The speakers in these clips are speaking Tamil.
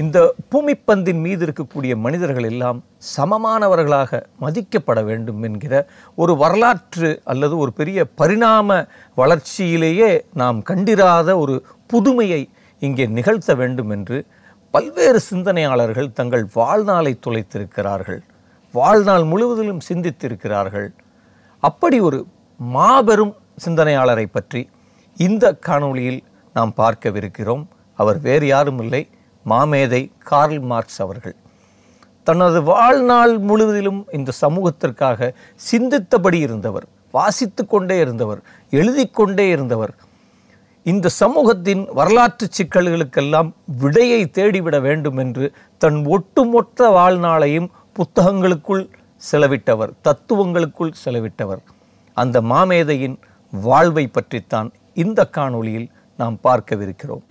இந்த பூமிப்பந்தின் மீது இருக்கக்கூடிய மனிதர்கள் எல்லாம் சமமானவர்களாக மதிக்கப்பட வேண்டும் என்கிற ஒரு வரலாற்று அல்லது ஒரு பெரிய பரிணாம வளர்ச்சியிலேயே நாம் கண்டிராத ஒரு புதுமையை இங்கே நிகழ்த்த வேண்டும் என்று பல்வேறு சிந்தனையாளர்கள் தங்கள் வாழ்நாளை தொலைத்திருக்கிறார்கள் வாழ்நாள் முழுவதிலும் சிந்தித்திருக்கிறார்கள். அப்படி ஒரு மாபெரும் சிந்தனையாளரை பற்றி இந்த காணொளியில் நாம் பார்க்கவிருக்கிறோம். அவர் வேறு யாரும் இல்லை. மாமேதை கார்ல் மார்க்ஸ் அவர்கள். தனது வாழ்நாள் முழுவதிலும் இந்த சமூகத்திற்காக சிந்தித்தபடி இருந்தவர் வாசித்து கொண்டே இருந்தவர் எழுதி கொண்டே இருந்தவர். இந்த சமூகத்தின் வரலாற்று சிக்கல்களுக்கெல்லாம் விடையை தேடிவிட வேண்டும் என்று தன் ஒட்டுமொத்த வாழ்நாளையும் புத்தகங்களுக்குள் செலவிட்டவர் தத்துவங்களுக்குள் செலவிட்டவர். அந்த மாமேதையின் வாழ்வை பற்றித்தான் இந்த காணொளியில் நாம் பார்க்கவிருக்கிறோம்.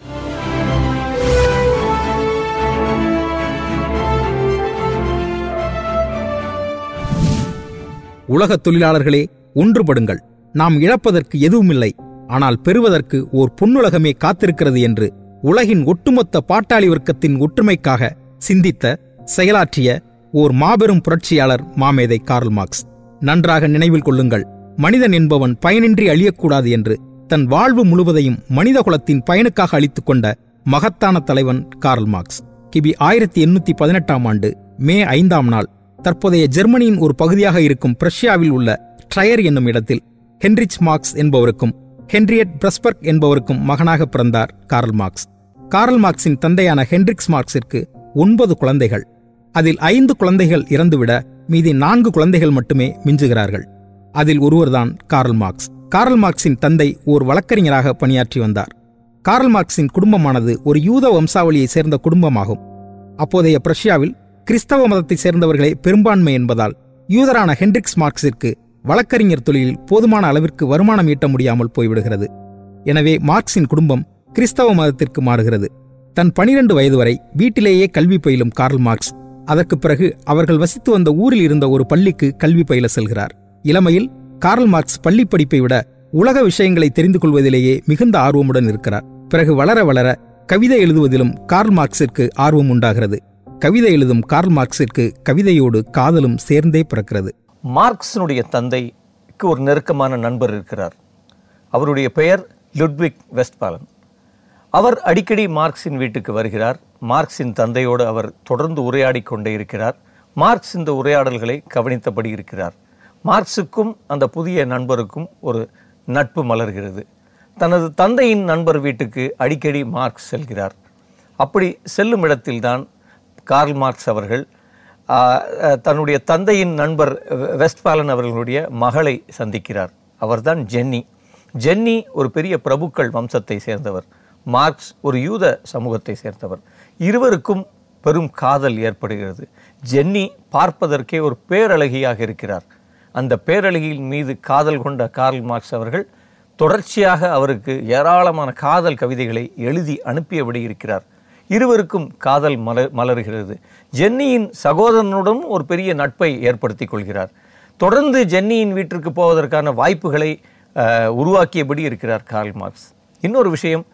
உலகத் தொழிலாளர்களே ஒன்றுபடுங்கள். நாம் இழப்பதற்கு எதுவுமில்லை. ஆனால் பெறுவதற்கு ஓர் பொன்னுலகமே காத்திருக்கிறது என்று உலகின் ஒட்டுமொத்த பாட்டாளி வர்க்கத்தின் ஒற்றுமைக்காக சிந்தித்த செயலாற்றிய ஓர் மாபெரும் புரட்சியாளர் மாமேதை கார்ல் மார்க்ஸ். நன்றாக நினைவில் கொள்ளுங்கள். மனிதன் என்பவன் பயனின்றி அழியக்கூடாது என்று தன் வாழ்வு முழுவதையும் மனித குலத்தின் பயனுக்காக அளித்துக் கொண்ட மகத்தான தலைவன் கார்ல் மார்க்ஸ். கிபி ஆயிரத்தி எண்ணூத்தி பதினெட்டாம் ஆண்டு மே ஐந்தாம் நாள். தற்போதைய ஜெர்மனியின் ஒரு பகுதியாக இருக்கும் பிரஷ்யாவில் உள்ள ட்ரையர் என்னும் இடத்தில் ஹென்ரிச் மார்க்ஸ் என்பவருக்கும் ஹென்ரியட் பிரஸ்பர்க் என்பவருக்கும் மகனாக பிறந்தார் கார்ல் மார்க்ஸ். கார்ல் மார்க்ஸின் தந்தையான ஹென்ரிக்ஸ் மார்க்ஸிற்கு ஒன்பது குழந்தைகள். அதில் ஐந்து குழந்தைகள் இறந்துவிட மீதி நான்கு குழந்தைகள் மட்டுமே மிஞ்சுகிறார்கள். அதில் ஒருவர்தான் கார்ல் மார்க்ஸ். கார்ல் மார்க்ஸின் தந்தை ஓர் வழக்கறிஞராக பணியாற்றி வந்தார். கார்ல் மார்க்ஸின் குடும்பமானது ஒரு யூத வம்சாவளியைச் சேர்ந்த குடும்பமாகும். அப்போதைய பிரஷ்யாவில் கிறிஸ்தவ மதத்தைச் சேர்ந்தவர்களே பெரும்பான்மை என்பதால் யூதரான ஹென்ரிக்ஸ் மார்க்ஸிற்கு வழக்கறிஞர் தொழிலில் போதுமான அளவிற்கு வருமானம் ஈட்ட முடியாமல் போய்விடுகிறது. எனவே மார்க்ஸின் குடும்பம் கிறிஸ்தவ மதத்திற்கு மாறுகிறது. தன் பனிரெண்டு வயது வரை வீட்டிலேயே கல்வி பயிலும் கார்ல் மார்க்ஸ். அதற்கு பிறகு அவர்கள் வசித்து வந்த ஊரில் இருந்த ஒரு பள்ளிக்கு கல்வி பயில செல்கிறார். இளமையில் கார்ல் மார்க்ஸ் பள்ளி படிப்பை விட உலக விஷயங்களை தெரிந்து கொள்வதிலேயே மிகுந்த ஆர்வமுடன் இருக்கிறார். பிறகு வளர வளர கவிதை எழுதுவதிலும் கார்ல் மார்க்ஸிற்கு ஆர்வம் உண்டாகிறது. கவிதை எழுதும் கார்ல் மார்க்ஸிற்கு கவிதையோடு காதலும் சேர்ந்தே பிறக்கிறது. மார்க்ஸினுடைய தந்தைக்கு ஒரு நெருக்கமான நண்பர் இருக்கிறார். அவருடைய பெயர் லுட்விக் வெஸ்ட்பாலன். அவர் அடிக்கடி மார்க்ஸின் வீட்டுக்கு வருகிறார். மார்க்ஸின் தந்தையோடு அவர் தொடர்ந்து உரையாடி கொண்டே இருக்கிறார். மார்க்ஸ் இந்த உரையாடல்களை கவனித்தபடி இருக்கிறார். மார்க்ஸுக்கும் அந்த புதிய நண்பருக்கும் ஒரு நட்பு மலர்கிறது. தனது தந்தையின் நண்பர் வீட்டுக்கு அடிக்கடி மார்க்ஸ் செல்கிறார். அப்படி செல்லும் இடத்தில்தான் கார்ல் மார்க்ஸ் அவர்கள் தன்னுடைய தந்தையின் நண்பர் வெஸ்ட்பாலன் அவர்களுடைய மகளை சந்திக்கிறார். அவர்தான் ஜென்னி. ஜென்னி ஒரு பெரிய பிரபுக்கள் வம்சத்தை சேர்ந்தவர். மார்க்ஸ் ஒரு யூத சமூகத்தை சேர்ந்தவர். இருவருக்கும் பெரும் காதல் ஏற்படுகிறது. ஜென்னி பார்ப்பதற்கே ஒரு பேரழகியாக இருக்கிறார். அந்த பேரழகியின் மீது காதல் கொண்ட கார்ல் மார்க்ஸ் அவர்கள் தொடர்ச்சியாக அவருக்கு ஏராளமான காதல் கவிதைகளை எழுதி அனுப்பியபடி இருக்கிறார். இருவருக்கும் காதல் மலர் மலர்கிறது. ஜென்னியின் சகோதரனுடன் ஒரு பெரிய நட்பை ஏற்படுத்திக் கொள்கிறார். தொடர்ந்து ஜென்னியின் வீட்டிற்கு போவதற்கான வாய்ப்புகளை உருவாக்கியபடி இருக்கிறார் கார்ல் மார்க்ஸ். இன்னொரு விஷயம்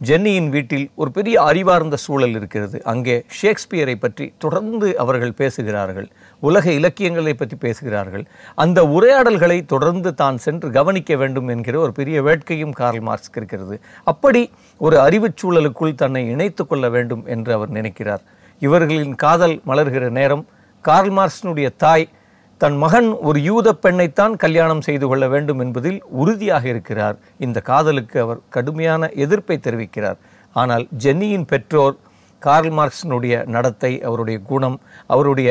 ஜென்னியின் வீட்டில் ஒரு பெரிய அறிவார்ந்த சூழல் இருக்கிறது. அங்கே ஷேக்ஸ்பியரை பற்றி தொடர்ந்து அவர்கள் பேசுகிறார்கள். உலக இலக்கியங்களை பற்றி பேசுகிறார்கள். அந்த உரையாடல்களை தொடர்ந்து தான் சென்று கவனிக்க வேண்டும் என்கிற ஒரு பெரிய வேட்கையும் கார்ல் மார்க்ஸ்க்கு இருக்கிறது. அப்படி ஒரு அறிவுச் சூழலுக்குள் தன்னை இணைத்து கொள்ள வேண்டும் என்று அவர் நினைக்கிறார். இவர்களின் காதல் மலர்கிற நேரம் கார்ல் மார்க்ஸினுடைய தாய் தன் மகன் ஒரு யூத பெண்ணைத்தான் கல்யாணம் செய்து கொள்ள வேண்டும் என்பதில் உறுதியாக இருக்கிறார். இந்த காதலுக்கு அவர் கடுமையான எதிர்ப்பை தெரிவிக்கிறார். ஆனால் ஜென்னியின் பெற்றோர் கார்ல் மார்க்ஸினுடைய நடத்தை அவருடைய குணம் அவருடைய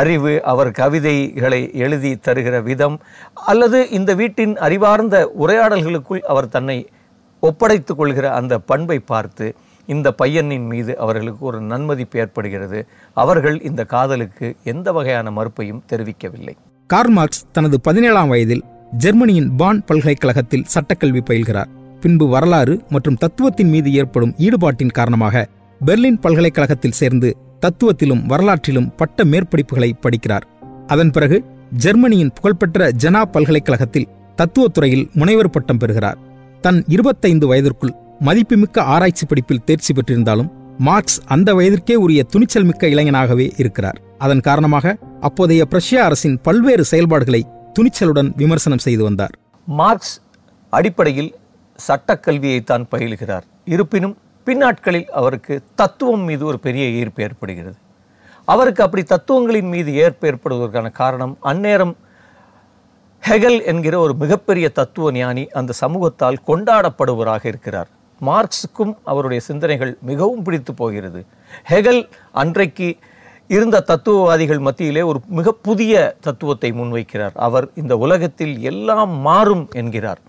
அறிவு அவர் கவிதைகளை எழுதி தருகிற விதம் அல்லது இந்த வீட்டின் அறிவார்ந்த உரையாடல்களுக்குள் அவர் தன்னை ஒப்படைத்து கொள்கிற அந்த பண்பை பார்த்து இந்த பையனின் மீது அவர்களுக்கு ஒரு நன்மதிப்பு ஏற்படுகிறது. அவர்கள் இந்த காதலுக்கு எந்த வகையான மறுப்பையும் தெரிவிக்கவில்லை. கார்மார்க்ஸ் தனது பதினேழாம் வயதில் ஜெர்மனியின் பான் பல்கலைக்கழகத்தில் சட்டக்கல்வி பயில்கிறார். பின்பு வரலாறு மற்றும் தத்துவத்தின் மீது ஏற்படும் ஈடுபாட்டின் காரணமாக பெர்லின் பல்கலைக்கழகத்தில் சேர்ந்து தத்துவத்திலும் வரலாற்றிலும் பட்ட மேற்படிப்புகளை படிக்கிறார். அதன் பிறகு ஜெர்மனியின் புகழ்பெற்ற ஜனா பல்கலைக்கழகத்தில் தத்துவத்துறையில் முனைவர் பட்டம் பெறுகிறார். தன் இருபத்தைந்து வயதிற்குள் மதிப்புமிக்க ஆராய்ச்சி படிப்பில் தேர்ச்சி பெற்றிருந்தாலும் மார்க்ஸ் அந்த வயதிற்கே உரிய துணிச்சல் மிக்க இளைஞனாகவே இருக்கிறார். அதன் காரணமாக அப்போதைய பிரஷ்யா அரசின் பல்வேறு செயல்பாடுகளை துணிச்சலுடன் விமர்சனம் செய்து வந்தார். மார்க்ஸ் அடிப்படையில் சட்டக்கல்வியைத்தான் பயிலுகிறார். இருப்பினும் பின்னாட்களில் அவருக்கு தத்துவம் மீது ஒரு பெரிய ஈர்ப்பு ஏற்படுகிறது. அவருக்கு அப்படி தத்துவங்களின் மீது ஏற்பு ஏற்படுவதற்கான காரணம் அந்நேரம் ஹெகல் என்கிற ஒரு மிகப்பெரிய தத்துவ ஞானி அந்த சமூகத்தால் கொண்டாடப்படுவராக இருக்கிறார். மார்க்ஸுக்கும் அவருடைய சிந்தனைகள் மிகவும் பிடித்து போகிறது. ஹெகல் அன்றைக்கு இருந்த தத்துவவாதிகள் மத்தியிலே ஒரு மிக புதிய தத்துவத்தை முன்வைக்கிறார். அவர் இந்த உலகத்தில் எல்லாம் மாறும் என்கிறார்.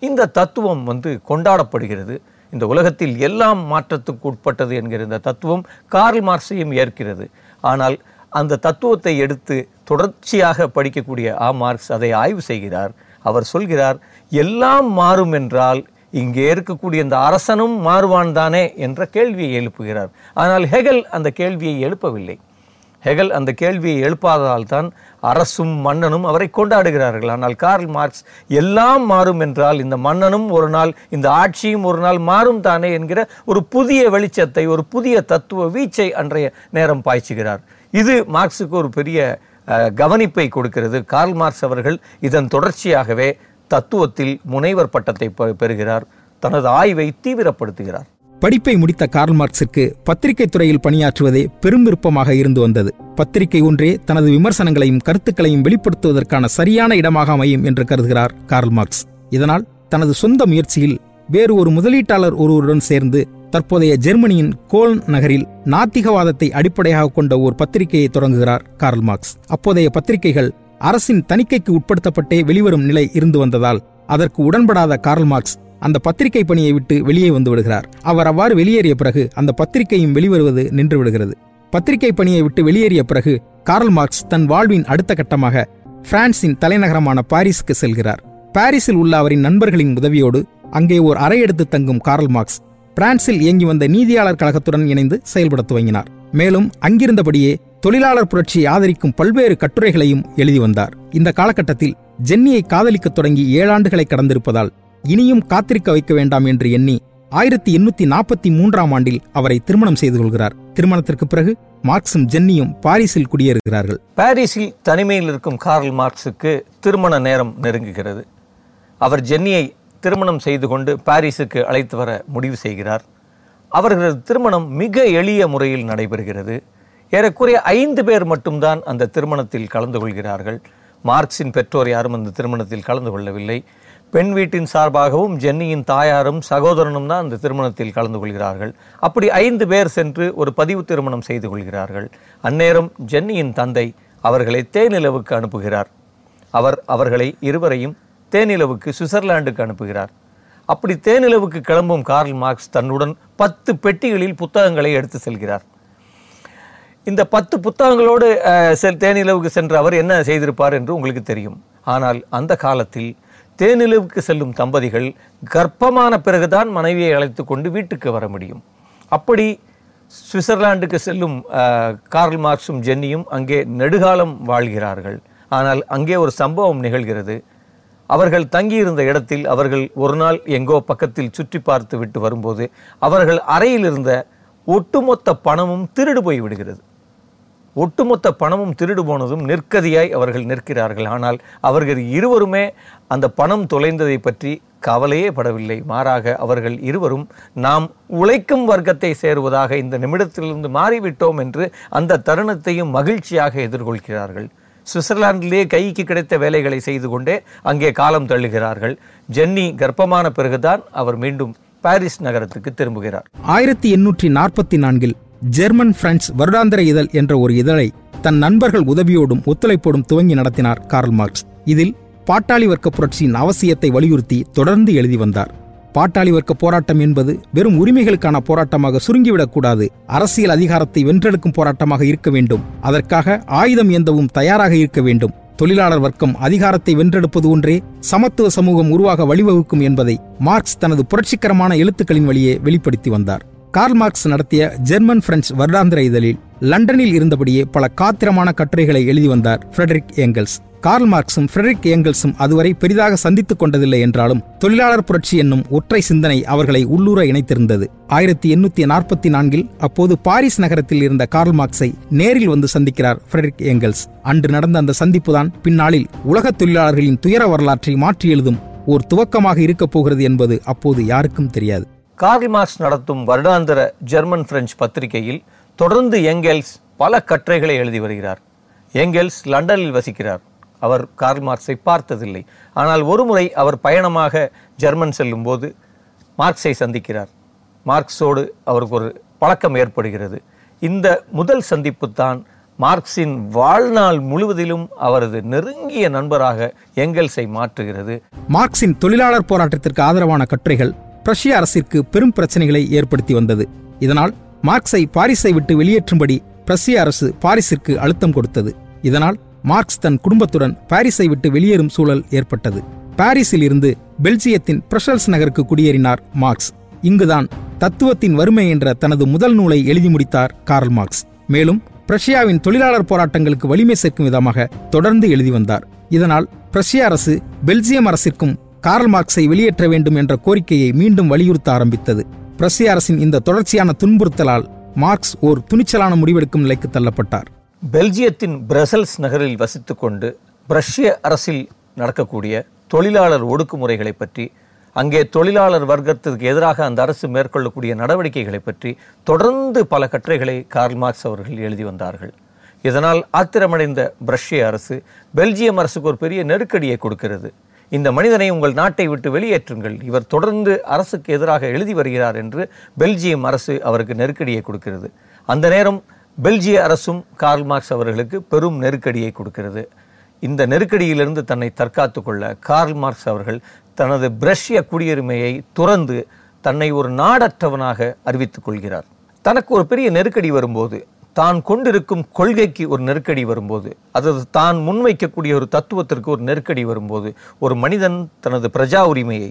இந்த தத்துவம் வந்து கொண்டாடப்படுகிறது. இந்த உலகத்தில் எல்லாம் மாற்றத்துக்கு உட்பட்டது என்கிற இந்த தத்துவம் கார்ல் மார்க்ஸையும் ஏற்கிறது. ஆனால் அந்த தத்துவத்தை எடுத்து தொடர்ச்சியாக படிக்கக்கூடிய ஆ மார்க்ஸ் அதை ஆய்வு செய்கிறார். அவர் சொல்கிறார் எல்லாம் மாறும் என்றால் இங்கே இருக்கக்கூடிய இந்த அரசனும் மாறுவான் தானே என்ற கேள்வியை எழுப்புகிறார். ஆனால் ஹெகல் அந்த கேள்வியை எழுப்பவில்லை. ஹெகல் அந்த கேள்வியை எழுப்பாததால் தான் அரசும் மன்னனும் அவரை கொண்டாடுகிறார்கள். ஆனால் கார்ல் மார்க்ஸ் எல்லாம் மாறும் என்றால் இந்த மன்னனும் ஒரு நாள் இந்த ஆட்சியும் ஒரு நாள் மாறும் தானே என்கிற ஒரு புதிய வெளிச்சத்தை ஒரு புதிய தத்துவ வீச்சை அன்றைய நேரம் பாய்ச்சுகிறார். இது மார்க்ஸுக்கு ஒரு பெரிய கவனிப்பை கொடுக்கிறது. கார்ல் மார்க்ஸ் அவர்கள் இதன் தொடர்ச்சியாகவே தத்துவத்தில் முனைவர் பட்டத்தை பெ- பெறுகிறார். தனது ஆய்வை தீவிரப்படுத்துகிறார். படிப்பை முடித்த கார்ல் மார்க்ஸிற்கு பத்திரிகை துறையில் பணியாற்றுவதே பெரும் விருப்பமாக இருந்து வந்தது. பத்திரிகை ஒன்றே தனது விமர்சனங்களையும் கருத்துக்களையும் வெளிப்படுத்துவதற்கான சரியான இடமாக அமையும் என்று கருதுகிறார் கார்ல் மார்க்ஸ். இதனால் தனது சொந்த முயற்சியில் வேறு ஒரு முதலீட்டாளர் ஒருவருடன் சேர்ந்து தற்போதைய ஜெர்மனியின் கோல்ன் நகரில் நாத்திகவாதத்தை அடிப்படையாக கொண்ட ஒரு பத்திரிகையை தொடங்குகிறார் கார்ல் மார்க்ஸ். அப்போதைய பத்திரிகைகள் அரசின் தணிக்கைக்கு உட்படுத்தப்பட்டே வெளிவரும் நிலை இருந்து வந்ததால் அதற்கு உடன்படாத கார்ல் மார்க்ஸ் அந்த பத்திரிகை பணியை விட்டு வெளியே வந்து விடுகிறார். அவர் அவ்வாறு வெளியேறிய பிறகு அந்த பத்திரிகையும் வெளிவருவது நின்று விடுகிறது. பத்திரிகை பணியை விட்டு வெளியேறிய பிறகு கார்ல் மார்க்ஸ் தன் வாழ்வின் அடுத்த கட்டமாக பிரான்சின் தலைநகரமான பாரிஸுக்கு செல்கிறார். பாரிஸில் உள்ள அவரின் நண்பர்களின் உதவியோடு அங்கே ஓர் அறை எடுத்து தங்கும் கார்ல் மார்க்ஸ் பிரான்சில் இயங்கி வந்த நீதியாளர் கழகத்துடன் இணைந்து செயல்பட துவங்கினார். மேலும் அங்கிருந்தபடியே தொழிலாளர் புரட்சியை ஆதரிக்கும் பல்வேறு கட்டுரைகளையும் எழுதி வந்தார். இந்த காலகட்டத்தில் ஜென்னியை காதலிக்கத் தொடங்கி ஏழாண்டுகளை கடந்திருப்பதால் இனியும் காத்திருக்க வைக்க வேண்டாம் என்று எண்ணி ஆயிரத்தி எண்ணூத்தி நாற்பத்தி மூன்றாம் ஆண்டில் அவரை திருமணம் செய்து கொள்கிறார். திருமணத்திற்கு பிறகு மார்க்ஸும் ஜென்னியும் பாரிஸில் குடியேறுகிறார்கள். பாரிஸில் தனிமையில் இருக்கும் கார்ல் மார்க்ஸுக்கு திருமண நேரம் நெருங்குகிறது. அவர் ஜென்னியை திருமணம் செய்து கொண்டு பாரிஸுக்கு அழைத்து வர முடிவு செய்கிறார். அவர்களது திருமணம் மிக எளிய முறையில் நடைபெறுகிறது. ஏறக்குறைய ஐந்து பேர் மட்டும்தான் அந்த திருமணத்தில் கலந்து கொள்கிறார்கள். மார்க்சின் பெற்றோர் யாரும் அந்த திருமணத்தில் கலந்து கொள்ளவில்லை. பெண் வீட்டின் சார்பாகவும் ஜென்னியின் தாயாரும் சகோதரனும் தான் அந்த திருமணத்தில் கலந்து கொள்கிறார்கள். அப்படி ஐந்து பேர் சென்று ஒரு பதிவு திருமணம் செய்து கொள்கிறார்கள். அந்நேரம் ஜென்னியின் தந்தை அவர்களை தேனிலவுக்கு அனுப்புகிறார். அவர் அவர்களை இருவரையும் தேனிலவுக்கு சுவிட்சர்லாண்டுக்கு அனுப்புகிறார். அப்படி தேனிலவுக்கு கிளம்பும் கார்ல் மார்க்ஸ் தன்னுடன் பத்து பெட்டிகளில் புத்தகங்களை எடுத்து செல்கிறார். இந்த பத்து புத்தகங்களோடு செல் தேனிலவுக்கு சென்ற அவர் என்ன செய்திருப்பார் என்று உங்களுக்கு தெரியும். ஆனால் அந்த காலத்தில் தேனிலவுக்கு செல்லும் தம்பதிகள் கர்ப்பமான பிறகுதான் மனைவியை அழைத்து கொண்டு வீட்டுக்கு வர முடியும். அப்படி சுவிட்சர்லாண்டுக்கு செல்லும் கார்ல் மார்க்ஸும் ஜென்னியும் அங்கே நெடுகாலம் வாழ்கிறார்கள். ஆனால் அங்கே ஒரு சம்பவம் நிகழ்கிறது. அவர்கள் தங்கியிருந்த இடத்தில் அவர்கள் ஒரு நாள் எங்கோ பக்கத்தில் சுற்றி பார்த்து விட்டு வரும்போது அவர்கள் அறையில் இருந்த ஒட்டுமொத்த பணமும் திருடு போய் விடுகிறது. ஒட்டுமொத்த பணமும் திருடு போனதும் நிற்கதியாய் அவர்கள் நிற்கிறார்கள். ஆனால் அவர்கள் இருவருமே அந்த பணம் தொலைந்ததை பற்றி கவலையே படவில்லை. மாறாக அவர்கள் இருவரும் நாம் உழைக்கும் வர்க்கத்தை சேருவதாக இந்த நிமிடத்திலிருந்து மாறிவிட்டோம் என்று அந்த தருணத்தையும் மகிழ்ச்சியாக எதிர்கொள்கிறார்கள். சுவிட்சர்லாந்திலேயே கைக்கு கிடைத்த வேலைகளை செய்து கொண்டே அங்கே காலம் தள்ளுகிறார்கள். ஜென்னி கர்ப்பமான பிறகுதான் அவர் மீண்டும் பாரிஸ் நகரத்துக்கு திரும்புகிறார். ஆயிரத்தி எண்ணூற்றி நாற்பத்தி நான்கில் ஜெர்மன் பிரெஞ்சு வருடாந்திர இதழ் என்ற ஒரு இதழை தன் நண்பர்கள் உதவியோடும் ஒத்துழைப்போடும் துவங்கி நடத்தினார் கார்ல் மார்க்ஸ். இதில் பாட்டாளி வர்க்க புரட்சியின் அவசியத்தை வலியுறுத்தி தொடர்ந்து எழுதி வந்தார். பாட்டாளி வர்க்க போராட்டம் என்பது வெறும் உரிமைகளுக்கான போராட்டமாக சுருங்கிவிடக்கூடாது அரசியல் அதிகாரத்தை வென்றெடுக்கும் போராட்டமாக இருக்க வேண்டும் அதற்காக ஆயுதம் ஏந்தவும் தயாராக இருக்க வேண்டும். தொழிலாளர் வர்க்கம் அதிகாரத்தை வென்றெடுப்பது ஒன்றே சமத்துவ சமூகம் உருவாக வழிவகுக்கும் என்பதை மார்க்ஸ் தனது புரட்சிகரமான எழுத்துக்களின் வழியே வெளிப்படுத்தி வந்தார். கார்ல் மார்க்ஸ் நடத்திய ஜெர்மன் பிரெஞ்சு வருடாந்திர இதழில் லண்டனில் இருந்தபடியே பல காத்திரமான கட்டுரைகளை எழுதி வந்தார் ஃப்ரெடரிக் ஏங்கல்ஸ் கார்ல் மார்க்ஸும் ஃப்ரெடரிக் ஏங்கல்ஸும் அதுவரை பெரிதாக சந்தித்துக் கொண்டதில்லை என்றாலும் தொழிலாளர் புரட்சி என்னும் ஒற்றை சிந்தனை அவர்களை உள்ளூர இணைத்திருந்தது. ஆயிரத்தி எண்ணூத்தி நாற்பத்தி நான்கில் அப்போது பாரிஸ் நகரத்தில் இருந்த கார்ல் மார்க்ஸை நேரில் வந்து சந்திக்கிறார் ஃப்ரெடரிக் ஏங்கல்ஸ் அன்று நடந்த அந்த சந்திப்புதான் பின்னாளில் உலகத் தொழிலாளர்களின் துயர வரலாற்றை மாற்றி எழுதும் ஓர் துவக்கமாக இருக்கப் போகிறது என்பது அப்போது யாருக்கும் தெரியாது. கார்ல் மார்க்ஸ் நடத்தும் வருடாந்திர ஜெர்மன் பிரெஞ்சு பத்திரிகையில் தொடர்ந்து எங்கெல்ஸ் பல கட்டுரைகளை எழுதி வருகிறார். எங்கெல்ஸ் லண்டனில் வசிக்கிறார். அவர் கார்ல் மார்க்ஸை பார்த்ததில்லை. ஆனால் ஒருமுறை அவர் பயணமாக ஜெர்மன் செல்லும்போது மார்க்ஸை சந்திக்கிறார். மார்க்ஸோடு அவருக்கு ஒரு பழக்கம் ஏற்படுகிறது. இந்த முதல் சந்திப்பு தான் மார்க்ஸின் வாழ்நாள் முழுவதிலும் அவரது நெருங்கிய நண்பராக எங்கெல்ஸை மாற்றுகிறது. மார்க்சின் தொழிலாளர் போராட்டத்திற்கு ஆதரவான கட்டுரைகள் பிரஷ்ய அரசிற்கு பெரும் பிரச்சனைகளை ஏற்படுத்தி வந்தது. இதனால் மார்க்ஸை பாரிஸை விட்டு வெளியேற்றும்படி பிரஷ்ய அரசு பாரிஸிற்கு அழுத்தம் கொடுத்தது. இதனால் மார்க்ஸ் தன் குடும்பத்துடன் பாரிஸை விட்டு வெளியேறும் சூழல் ஏற்பட்டது. பாரிஸில் இருந்து பெல்ஜியத்தின் பிரஷல்ஸ் நகருக்கு குடியேறினார் மார்க்ஸ். இங்குதான் தத்துவத்தின் வறுமை என்ற தனது முதல் நூலை எழுதி முடித்தார் கார்ல் மார்க்ஸ். மேலும் பிரஷ்யாவின் தொழிலாளர் போராட்டங்களுக்கு வலிமை சேர்க்கும் விதமாக தொடர்ந்து எழுதி வந்தார். இதனால் பிரஷ்ய அரசு பெல்ஜியம் அரசிற்கும் கார்ல் மார்க்ஸை வெளியேற்ற வேண்டும் என்ற கோரிக்கையை மீண்டும் வலியுறுத்த ஆரம்பித்தது. பிரஸ்ய அரசின் இந்த தொடர்ச்சியான துன்புறுத்தலால் மார்க்ஸ் ஓர் துணிச்சலான முடிவெடுக்கும் நிலைக்கு தள்ளப்பட்டார். பெல்ஜியத்தின் பிரசல்ஸ் நகரில் வசித்துக்கொண்டு பிரஷ்ய அரசில் நடக்கக்கூடிய தொழிலாளர் ஒடுக்குமுறைகளை பற்றி அங்கே தொழிலாளர் வர்க்கத்திற்கு எதிராக அந்த அரசு மேற்கொள்ளக்கூடிய நடவடிக்கைகளை பற்றி தொடர்ந்து பல கட்டுரைகளை கார்ல் மார்க்ஸ் அவர்கள் எழுதி வந்தார்கள். இதனால் ஆத்திரமடைந்த பிரஷ்ய அரசு பெல்ஜியம் அரசுக்கு ஒரு பெரிய நெருக்கடியை கொடுக்கிறது. இந்த மனிதனை உங்கள் நாட்டை விட்டு வெளியேற்றுங்கள். இவர் தொடர்ந்து அரசுக்கு எதிராக எழுதி வருகிறார் என்று பெல்ஜியம் அரசு அவருக்கு நெருக்கடியை கொடுக்கிறது. அந்த நேரம் பெல்ஜிய அரசும் கார்ல் மார்க்ஸ் அவர்களுக்கு பெரும் நெருக்கடியை கொடுக்கிறது. இந்த நெருக்கடியிலிருந்து தன்னை தற்காத்து கொள்ள கார்ல் மார்க்ஸ் அவர்கள் தனது பிரஷ்ய குடியுரிமையை துறந்து தன்னை ஒரு நாடற்றவனாக அறிவித்துக் கொள்கிறார். தனக்கு ஒரு பெரிய நெருக்கடி வரும்போது தான் கொண்டிருக்கும் கொள்கைக்கு ஒரு நெருக்கடி வரும்போது அதாவது தான் முன்வைக்கக்கூடிய ஒரு தத்துவத்திற்கு ஒரு நெருக்கடி வரும்போது ஒரு மனிதன் தனது பிரஜா உரிமையை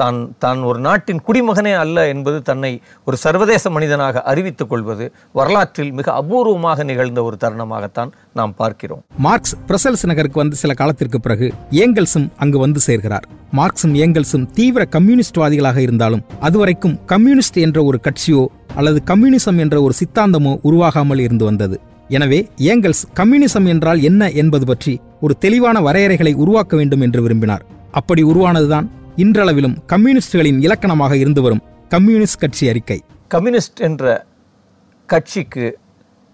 தான் தான் ஒரு நாட்டின் குடிமகனே அல்ல என்பது தன்னை ஒரு சர்வதேச மனிதனாக அறிவித்துக் கொள்வது வரலாற்றில் மிக அபூர்வமாக நிகழ்ந்த ஒரு தருணமாகத்தான் நாம் பார்க்கிறோம். மார்க்ஸ் பிரசல்ஸ் நகருக்கு வந்து சில காலத்திற்கு பிறகு ஏங்கல்ஸும் அங்கு வந்து சேர்கிறார். மார்க்சும் ஏங்கல்ஸும் தீவிர கம்யூனிஸ்ட்வாதிகளாக இருந்தாலும் அதுவரைக்கும் கம்யூனிஸ்ட் என்ற ஒரு கட்சியோ அல்லது கம்யூனிசம் என்ற ஒரு சித்தாந்தமோ உருவாகாமல் இருந்து வந்தது. எனவே ஏங்கல்ஸ் கம்யூனிசம் என்றால் என்ன என்பது பற்றி ஒரு தெளிவான வரையறைகளை உருவாக்க வேண்டும் என்று விரும்பினார். அப்படி உருவானதுதான் இன்றளவிலும் கம்யூனிஸ்டுகளின் இலக்கணமாக இருந்து வரும் கம்யூனிஸ்ட் கட்சி அறிக்கை. கம்யூனிஸ்ட் என்ற கட்சிக்கு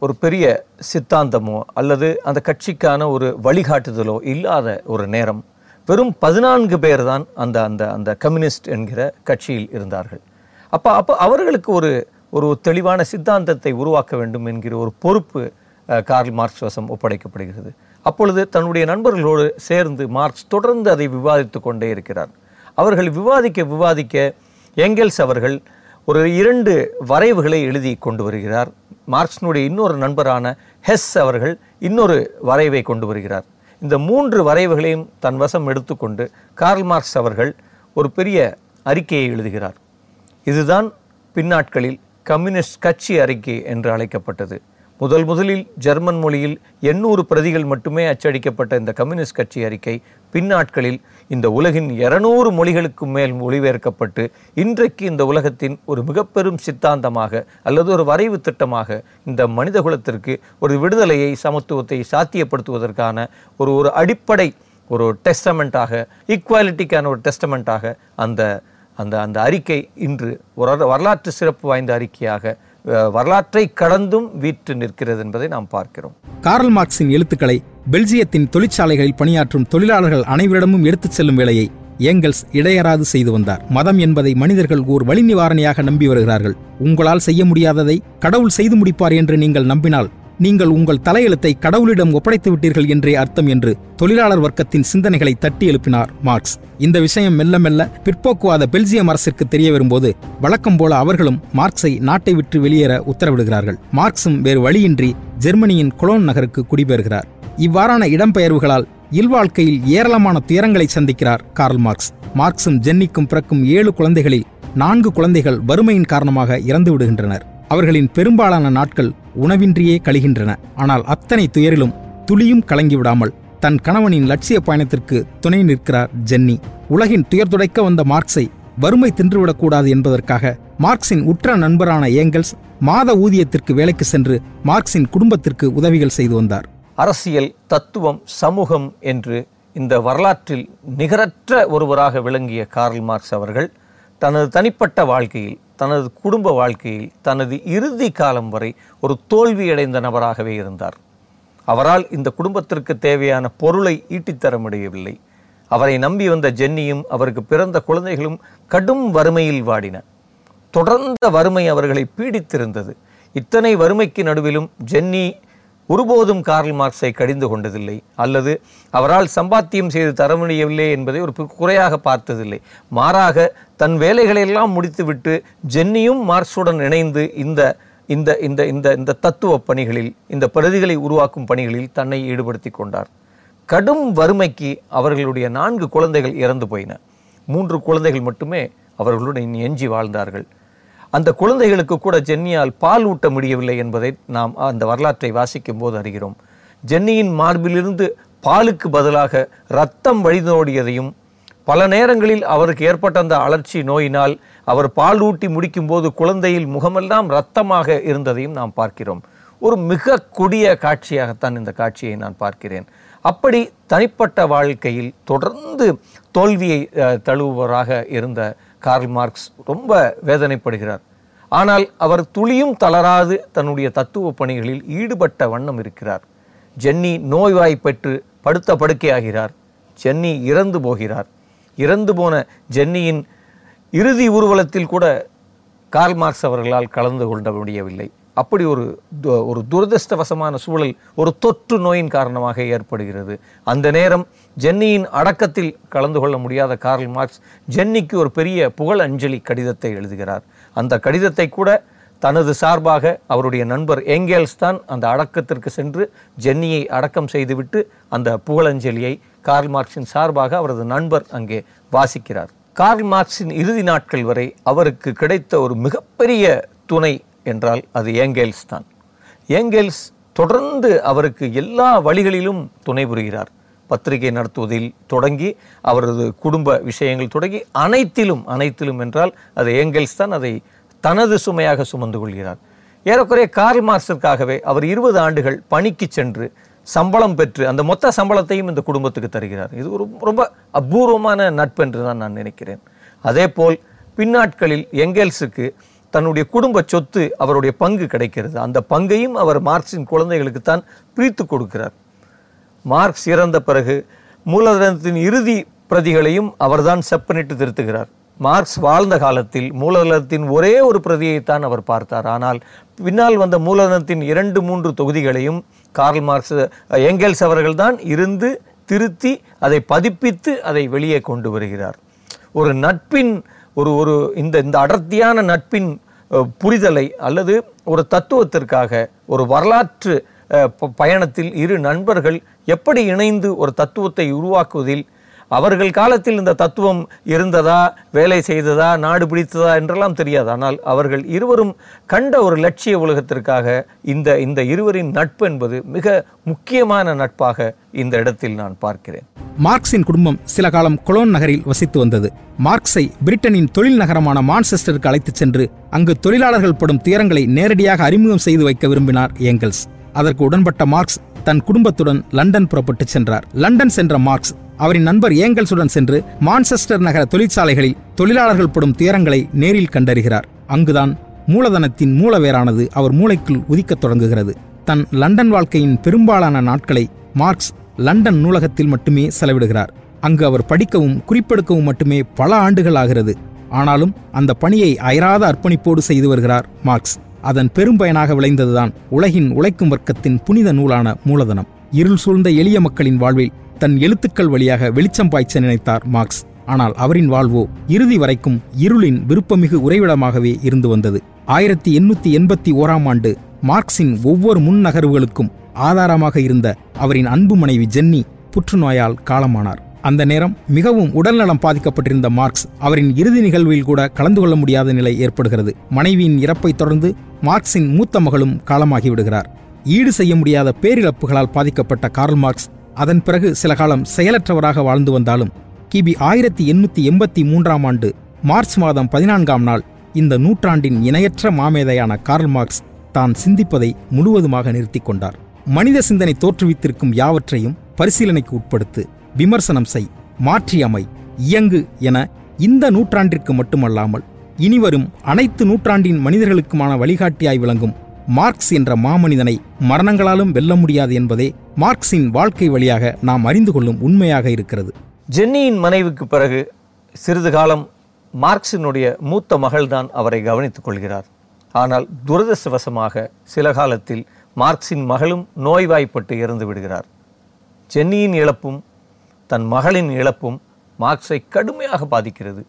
ஒரு பெரிய சித்தாந்தமோ அல்லது அந்த கட்சிக்கான ஒரு வழிகாட்டுதலோ இல்லாத ஒரு நேரம் வெறும் பதினான்கு பேர் தான் அந்த அந்த அந்த கம்யூனிஸ்ட் என்கிற கட்சியில் இருந்தார்கள். அப்போ அப்போ அவர்களுக்கு ஒரு ஒரு தெளிவான சித்தாந்தத்தை உருவாக்க வேண்டும் என்கிற ஒரு பொறுப்பு கார்ல் மார்க்ஸ் வசம் ஒப்படைக்கப்படுகிறது. அப்பொழுது தன்னுடைய நண்பர்களோடு சேர்ந்து மார்க்ஸ் தொடர்ந்து அதை விவாதித்து கொண்டே இருக்கிறார். அவர்கள் விவாதிக்க விவாதிக்க எங்கெல்ஸ் அவர்கள் ஒரு இரண்டு வரைவுகளை எழுதி கொண்டு வருகிறார். மார்க்ஸ்னுடைய இன்னொரு நண்பரான ஹெஸ் அவர்கள் இன்னொரு வரைவை கொண்டு வருகிறார். இந்த மூன்று வரைவுகளையும் தன் வசம் எடுத்துக்கொண்டு கார்ல் மார்க்ஸ் அவர்கள் ஒரு பெரிய அறிக்கையை எழுதுகிறார். இதுதான் பின்னாட்களில் கம்யூனிஸ்ட் கட்சி அறிக்கை என்று அழைக்கப்பட்டது. முதல் முதலில் ஜெர்மன் மொழியில் எண்ணூறு பிரதிகள் மட்டுமே அச்சடிக்கப்பட்ட இந்த கம்யூனிஸ்ட் கட்சி அறிக்கை பின்னாட்களில் இந்த உலகின் இருநூறு மொழிகளுக்கு மேல் மொழிபெயர்க்கப்பட்டு இன்றைக்கு இந்த உலகத்தின் ஒரு மிகப்பெரும் சித்தாந்தமாக அல்லது ஒரு வரைவு திட்டமாக இந்த மனிதகுலத்திற்கு ஒரு விடுதலையை சமத்துவத்தை சாத்தியப்படுத்துவதற்கான ஒரு ஒரு அடிப்படை ஒரு டெஸ்டமெண்ட்டாக ஈக்குவாலிட்டிக்கான ஒரு டெஸ்டமெண்ட்டாக அந்த அந்த அந்த அறிக்கை இன்று ஒரு வரலாற்று சிறப்பு வாய்ந்த அறிக்கையாக வரலாற்றை கடந்தும் வீற்று நிற்கிறது என்பதை நாம் பார்க்கிறோம். கார்ல் மார்க்சின் எழுத்துக்களை பெல்ஜியத்தின் தொழிற்சாலைகளில் பணியாற்றும் தொழிலாளர்கள் அனைவரிடமும் எடுத்துச் செல்லும் வேலையை ஏங்கல்ஸ் இடையறாது செய்து வந்தார். மதம் என்பதை மனிதர்கள் ஓர் வழி நிவாரணியாக நம்பி வருகிறார்கள். உங்களால் செய்ய முடியாததை கடவுள் செய்து முடிப்பார் என்று நீங்கள் நம்பினால் நீங்கள் உங்கள் தலையெழுத்தை கடவுளிடம் ஒப்படைத்து விட்டீர்கள் என்றே அர்த்தம் என்று தொழிலாளர் வர்க்கத்தின் சிந்தனைகளை தட்டி எழுப்பினார் மார்க்ஸ். இந்த விஷயம் மெல்ல மெல்ல பிற்போக்குவாத பெல்ஜியம் அரசிற்கு தெரிய வரும்போது வழக்கம் போல அவர்களும் மார்க்ஸை நாட்டை விட்டு வெளியேற உத்தரவிடுகிறார்கள். மார்க்ஸும் வேறு வழியின்றி ஜெர்மனியின் கொலோன் நகருக்கு குடிபெறுகிறார் இவ்வாறான இடம்பெயர்வுகளால் இல்வாழ்க்கையில் ஏராளமான துயரங்களை சந்திக்கிறார் கார்ல் மார்க்ஸ். மார்க்ஸும் ஜென்னிக்கும் பிறக்கும் ஏழு குழந்தைகளில் நான்கு குழந்தைகள் வறுமையின் காரணமாக இறந்து விடுகின்றனர் அவர்களின் பெரும்பாலான நாட்கள் உணவின்றியே கழிகின்றன. ஆனால் அத்தனை துயரிலும் துளியும் கலங்கிவிடாமல் தன் கணவனின் லட்சிய பயணத்திற்கு துணை நிற்கிறார் ஜென்னி. உலகின் துயர் துடைக்க வந்த மார்க்ஸை வறுமை தின்றுவிடக்கூடாது என்பதற்காக மார்க்சின் உற்ற நண்பரான ஏங்கல்ஸ் மாத ஊதியத்திற்கு வேலைக்கு சென்று மார்க்சின் குடும்பத்திற்கு உதவிகள் செய்து வந்தார். அரசியல் தத்துவம் சமூகம் என்று இந்த வரலாற்றில் நிகரற்ற ஒருவராக விளங்கிய கார்ல் மார்க்ஸ் அவர்கள் தனது தனிப்பட்ட வாழ்க்கையில் தனது குடும்ப வாழ்க்கையில் தனது இறுதி காலம் வரை ஒரு தோல்வியடைந்த நபராகவே இருந்தார். அவரால் இந்த குடும்பத்திற்கு தேவையான பொருளை ஈட்டித்தர முடியவில்லை. அவரை நம்பி வந்த ஜென்னியும் அவருக்கு பிறந்த குழந்தைகளும் கடும் வறுமையில் வாடின. தொடர்ந்த வறுமை அவர்களை பீடித்திருந்தது. இத்தனை வறுமைக்கு நடுவிலும் ஜென்னி ஒருபோதும் கார்ல் மார்க்ஸை கடிந்து கொண்டதில்லை. அல்லது அவரால் சம்பாத்தியம் செய்து தர முடியவில்லை என்பதை ஒரு குறையாக பார்த்ததில்லை. மாறாக தன் வேலைகளை எல்லாம் முடித்துவிட்டு ஜென்னியும் மார்க்ஸுடன் இணைந்து இந்த இந்த இந்த இந்த இந்த தத்துவ பணிகளில் இந்த பிரதிகளை உருவாக்கும் பணிகளில் தன்னை ஈடுபடுத்தி கொண்டார். கடும் வறுமைக்கு அவர்களுடைய நான்கு குழந்தைகள் இறந்து போயின. மூன்று குழந்தைகள் மட்டுமே அவர்களுடன் எஞ்சி வாழ்ந்தார்கள். அந்த குழந்தைகளுக்கு கூட ஜென்னியால் பால் ஊட்ட முடியவில்லை என்பதை நாம் அந்த வரலாற்றை வாசிக்கும் போது அறிகிறோம். ஜென்னியின் மார்பிலிருந்து பாலுக்கு பதிலாக ரத்தம் வழிநோடியதையும் பல நேரங்களில் அவருக்கு ஏற்பட்ட அந்த அலர்ச்சி நோயினால் அவர் பால் ஊட்டி முடிக்கும்போது குழந்தையில் முகமெல்லாம் இரத்தமாக இருந்ததையும் நாம் பார்க்கிறோம். ஒரு மிக கொடிய காட்சியாகத்தான் இந்த காட்சியை நான் பார்க்கிறேன். அப்படி தனிப்பட்ட வாழ்க்கையில் தொடர்ந்து தோல்வியை தழுவுவராக இருந்த கார்ல் மார்க்ஸ் ரொம்ப வேதனைப்படுகிறார். ஆனால் அவர் துளியும் தளராது தன்னுடைய தத்துவ பணிகளில் ஈடுபட்ட வண்ணம் இருக்கிறார். ஜென்னி நோய்வாய்ப்பெற்று படுத்த படுக்கையாகிறார். ஜென்னி இறந்து போகிறார். இறந்து போன ஜென்னியின் இறுதி ஊர்வலத்தில் கூட கார்ல் மார்க்ஸ் அவர்களால் கலந்து கொள்ள முடியவில்லை. அப்படி ஒரு ஒரு துரதிர்ஷ்டவசமான சூழல் ஒரு தொற்று நோயின் காரணமாக ஏற்படுகிறது. அந்த நேரம் ஜென்னியின் அடக்கத்தில் கலந்து கொள்ள முடியாத கார்ல் மார்க்ஸ் ஜென்னிக்கு ஒரு பெரிய புகழ் அஞ்சலி கடிதத்தை எழுதுகிறார். அந்த கடிதத்தை கூட தனது சார்பாக அவருடைய நண்பர் ஏங்கேல்ஸ் தான் அந்த அடக்கத்திற்கு சென்று ஜென்னியை அடக்கம் செய்துவிட்டு அந்த புகழஞ்சலியை கார்ல் மார்க்ஸின் சார்பாக அவரது நண்பர் அங்கே வாசிக்கிறார். கார்ல் மார்க்ஸின் இறுதி நாட்கள் வரை அவருக்கு கிடைத்த ஒரு மிகப்பெரிய துணை என்றால் அது ஏங்கேல்ஸ் தான். ஏங்கேல்ஸ் தொடர்ந்து அவருக்கு எல்லா வழிகளிலும் துணை புரிகிறார். பத்திரிகை நடத்துவதில் தொடங்கி அவரது குடும்ப விஷயங்கள் தொடங்கி அனைத்திலும் அனைத்திலும் என்றால் அது ஏங்கெல்ஸ் தான் அதை தனது சுமையாக சுமந்து கொள்கிறார். ஏறக்குறைய கார்ல் மார்க்சிற்காகவே அவர் இருபது ஆண்டுகள் பணிக்கு சென்று சம்பளம் பெற்று அந்த மொத்த சம்பளத்தையும் இந்த குடும்பத்துக்கு தருகிறார். இது ஒரு ரொம்ப அபூர்வமான நட்பு என்று தான் நான் நினைக்கிறேன். அதே போல் பின்னாட்களில் எங்கெல்ஸுக்கு தன்னுடைய குடும்ப சொத்து அவருடைய பங்கு கிடைக்கிறது. அந்த பங்கையும் அவர் மார்க்சின் குழந்தைகளுக்கு தான் பிரித்து கொடுக்கிறார். மார்க்ஸ் இறந்த பிறகு மூலதனத்தின் இறுதி பிரதிகளையும் அவர்தான் செப்பனிட்டு திருத்துகிறார். மார்க்ஸ் வாழ்ந்த காலத்தில் மூலதனத்தின் ஒரே ஒரு பிரதியைத்தான் அவர் பார்த்தார். ஆனால் பின்னால் வந்த மூலதனத்தின் இரண்டு மூன்று தொகுதிகளையும் கார்ல் மார்க்ஸ் எங்கெல்ஸ் அவர்கள்தான் இருந்து திருத்தி அதை பதிப்பித்து அதை வெளியே கொண்டு வருகிறார். ஒரு நட்பின் ஒரு ஒரு இந்த இந்த அடர்த்தியான நட்பின் புரிதலை அல்லது ஒரு தத்துவத்திற்காக ஒரு வரலாற்று பயணத்தில் இரு நண்பர்கள் எப்படி இணைந்து ஒரு தத்துவத்தை உருவாக்குவதில் அவர்கள் காலத்தில் இந்த தத்துவம் இருந்ததா வேலை செய்ததா நாடு பிடித்ததா என்றெல்லாம் தெரியாது. ஆனால் அவர்கள் இருவரும் கண்ட ஒரு லட்சிய உலகத்திற்காக இந்த இந்த இருவரின் நட்பு என்பது மிக முக்கியமான நட்பாக இந்த இடத்தில் நான் பார்க்கிறேன். மார்க்ஸின் குடும்பம் சில காலம் கொலோன் நகரில் வசித்து வந்தது. மார்க்ஸை பிரிட்டனின் தொழில் நகரமான மான்செஸ்டருக்கு அழைத்துச் சென்று அங்கு தொழிலாளர்கள் படும் துயரங்களை நேரடியாக அறிமுகம் செய்து வைக்க விரும்பினார் ஏங்கல்ஸ். அதற்கு உடன்பட்ட மார்க்ஸ் தன் குடும்பத்துடன் லண்டன் புறப்பட்டு சென்றார். லண்டன் சென்ற மார்க்ஸ் அவரின் நண்பர் ஏங்கல்ஸுடன் சென்று மான்செஸ்டர் நகர தொழிற்சாலைகளில் தொழிலாளர்கள் படும் துயரங்களை நேரில் கண்டறிகிறார். அங்குதான் மூலதனத்தின் மூலவேரானது அவர் மூளைக்குள் உதிக்கத் தொடங்குகிறது. தன் லண்டன் வாழ்க்கையின் பெரும்பாலான நாட்களை மார்க்ஸ் லண்டன் நூலகத்தில் மட்டுமே செலவிடுகிறார். அங்கு அவர் படிக்கவும் குறிப்பெடுக்கவும் மட்டுமே பல ஆண்டுகள் ஆகிறது. ஆனாலும் அந்த பணியை அயராத அர்ப்பணிப்போடு செய்து வருகிறார் மார்க்ஸ். அதன் பெரும் பயனாக விளைந்ததுதான் உலகின் உழைக்கும் வர்க்கத்தின் புனித நூலான மூலதனம். இருள் சூழ்ந்த எளிய மக்களின் வாழ்வில் தன் எழுத்துக்கள் வழியாக வெளிச்சம் பாய்ச்ச நினைத்தார் மார்க்ஸ். ஆனால் அவரின் வாழ்வோ இறுதி வரைக்கும் இருளின் விருப்பமிகு உறைவிடமாகவே இருந்து வந்தது. ஆயிரத்தி எண்ணூத்தி எண்பத்தி ஓராம் ஆண்டு மார்க்சின் ஒவ்வொரு முன் நகர்வுகளுக்கும் ஆதாரமாக இருந்த அவரின் அன்பு மனைவி ஜென்னி புற்றுநோயால் காலமானார். அந்த நேரம் மிகவும் உடல்நலம் பாதிக்கப்பட்டிருந்த மார்க்ஸ் அவரின் இறுதி நிகழ்வில் கூட கலந்து கொள்ள முடியாத நிலை ஏற்படுகிறது. மனைவியின் இறப்பை தொடர்ந்து மார்க்சின் மூத்த மகளும் காலமாகி விடுகிறார் ஈடு செய்ய முடியாத பேரிழப்புகளால் பாதிக்கப்பட்ட கார்ல் மார்க்ஸ் அதன் பிறகு சில காலம் செயலற்றவராக வாழ்ந்து வந்தாலும் கிபி ஆயிரத்தி எண்ணூத்தி எண்பத்தி மூன்றாம் ஆண்டு மார்ச் மாதம் பதினான்காம் நாள் இந்த நூற்றாண்டின் இணையற்ற மாமேதையான கார்ல் மார்க்ஸ் தான் சிந்திப்பதை முழுவதுமாக நிறுத்தி கொண்டார். மனித சிந்தனை தோற்றுவித்திருக்கும் யாவற்றையும் பரிசீலனைக்கு உட்படுத்து விமர்சனம் செய் மாற்றியமை இயங்கு என இந்த நூற்றாண்டிற்கு மட்டுமல்லாமல் இனிவரும் அனைத்து நூற்றாண்டின் மனிதர்களுக்குமான வழிகாட்டியாய் விளங்கும் மார்க்ஸ் என்ற மாமனிதனை மரணங்களாலும் வெல்ல முடியாது என்பதே மார்க்சின் வாழ்க்கை வழியாக நாம் அறிந்து கொள்ளும் உண்மையாக இருக்கிறது. ஜென்னியின் மனைவிக்கு பிறகு சிறிது காலம் மார்க்சினுடைய மூத்த மகள்தான் அவரை கவனித்துக் கொள்கிறார். ஆனால் துரதிருஷ்டவசமாக சில காலத்தில் மார்க்சின் மகளும் நோய்வாய்ப்பட்டு இறந்து விடுகிறார். ஜென்னியின் இழப்பும் தன் மகளின் இழப்பும் மார்க்ஸை கடுமையாக பாதிக்கிறது.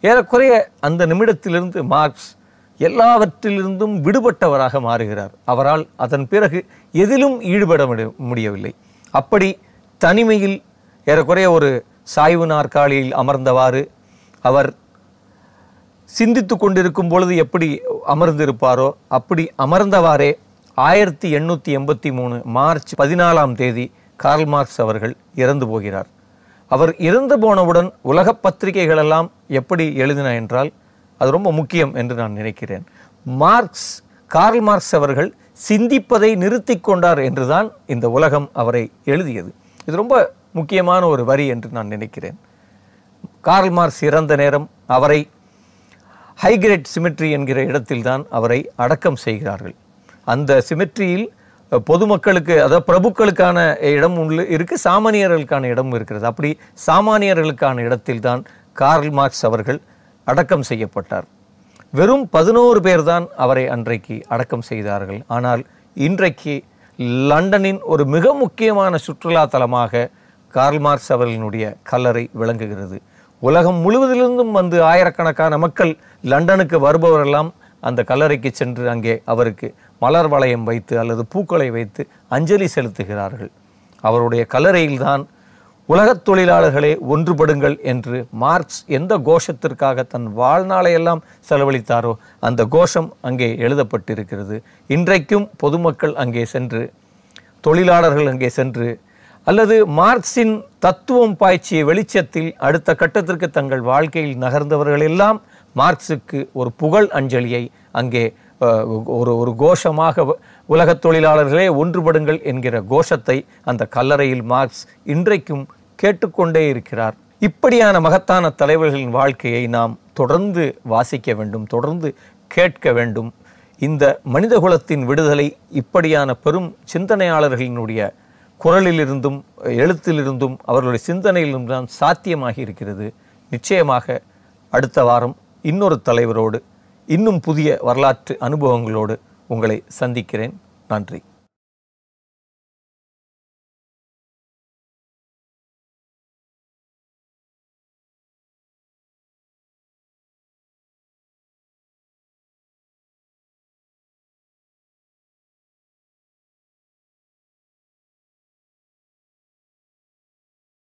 ஏறக்குறைய அந்த நிமிடத்திலிருந்து மார்க்ஸ் எல்லாவற்றிலிருந்தும் விடுபட்டவராக மாறுகிறார். அவரால் அதன் பிறகு எதிலும் ஈடுபட முடியவில்லை. அப்படி தனிமையில் ஏறக்குறைய ஒரு சாய்வு நாற்காலியில் அமர்ந்தவாறு அவர் சிந்தித்து கொண்டிருக்கும் பொழுது எப்படி அமர்ந்திருப்பாரோ அப்படி அமர்ந்தவாறே ஆயிரத்தி எண்ணூற்றி எண்பத்தி மூணு மார்ச் பதினாலாம் தேதி கார்ல் மார்க்ஸ் அவர்கள் இறந்து போகிறார். அவர் இறந்து போனவுடன் உலக பத்திரிகைகளெல்லாம் எப்படி எழுதின என்றால் அது ரொம்ப முக்கியம் என்று நான் நினைக்கிறேன். மார்க்ஸ் கார்ல் மார்க்ஸ் அவர்கள் சிந்திப்பதை நிறுத்தி கொண்டார் என்றுதான் இந்த உலகம் அவரை எழுதியது. இது ரொம்ப முக்கியமான ஒரு வரி என்று நான் நினைக்கிறேன். கார்ல் மார்க்ஸ் இறந்த நேரம் அவரை ஹைகிரேட் சிமெட்ரி என்கிற இடத்தில்தான் அவரை அடக்கம் செய்கிறார்கள். அந்த சிமெட்ரியில் பொதுமக்களுக்கு அதாவது பிரபுக்களுக்கான இடம் உள்ள இருக்குது சாமானியர்களுக்கான இடமும் இருக்கிறது. அப்படி சாமானியர்களுக்கான இடத்தில்தான் கார்ல் மார்க்ஸ் அவர்கள் அடக்கம் செய்யப்பட்டார். வெறும் பதினோரு பேர்தான் அவரை அன்றைக்கு அடக்கம் செய்தார்கள். ஆனால் இன்றைக்கு லண்டனின் ஒரு மிக முக்கியமான சுற்றுலா தலமாக கார்ல்மார்க்ஸ் அவர்களினுடைய கல்லறை விளங்குகிறது. உலகம் முழுவதிலிருந்தும் வந்து ஆயிரக்கணக்கான மக்கள் லண்டனுக்கு வருபவரெல்லாம் அந்த கல்லறைக்கு சென்று அங்கே அவருக்கு மலர் வளையம் வைத்து அல்லது பூக்களை வைத்து அஞ்சலி செலுத்துகிறார்கள். அவருடைய கல்லறையில்தான் உலகத் தொழிலாளர்களே ஒன்றுபடுங்கள் என்று மார்க்ஸ் எந்த கோஷத்திற்காக தன் வாழ்நாளையெல்லாம் செலவழித்தாரோ அந்த கோஷம் அங்கே எழுதப்பட்டிருக்கிறது. இன்றைக்கும் பொதுமக்கள் அங்கே சென்று தொழிலாளர்கள் அங்கே சென்று அல்லது மார்க்சின் தத்துவம் பாய்ச்சிய வெளிச்சத்தில் அடுத்த கட்டத்திற்கு தங்கள் வாழ்க்கையில் நகர்ந்தவர்கள் எல்லாம் மார்க்சுக்கு ஒரு புகழ் அஞ்சலியை அங்கே ஒரு ஒரு கோஷமாக உலகத் தொழிலாளர்களே ஒன்றுபடுங்கள் என்கிற கோஷத்தை அந்த கல்லறையில் மார்க்ஸ் இன்றைக்கும் கேட்டுக்கொண்டே இருக்கிறார். இப்படியான மகத்தான தலைவர்களின் வாழ்க்கையை நாம் தொடர்ந்து வாசிக்க வேண்டும் தொடர்ந்து கேட்க வேண்டும். இந்த மனிதகுலத்தின் விடுதலை இப்படியான பெரும் சிந்தனையாளர்களினுடைய குரலிலிருந்தும் எழுத்திலிருந்தும் அவர்களுடைய சிந்தனையிலிருந்தும் தான் சாத்தியமாகி இருக்கிறது. நிச்சயமாக அடுத்த வாரம் இன்னொரு தலைவரோடு இன்னும் புதிய வரலாற்று அனுபவங்களோடு உங்களை சந்திக்கிறேன். நன்றி.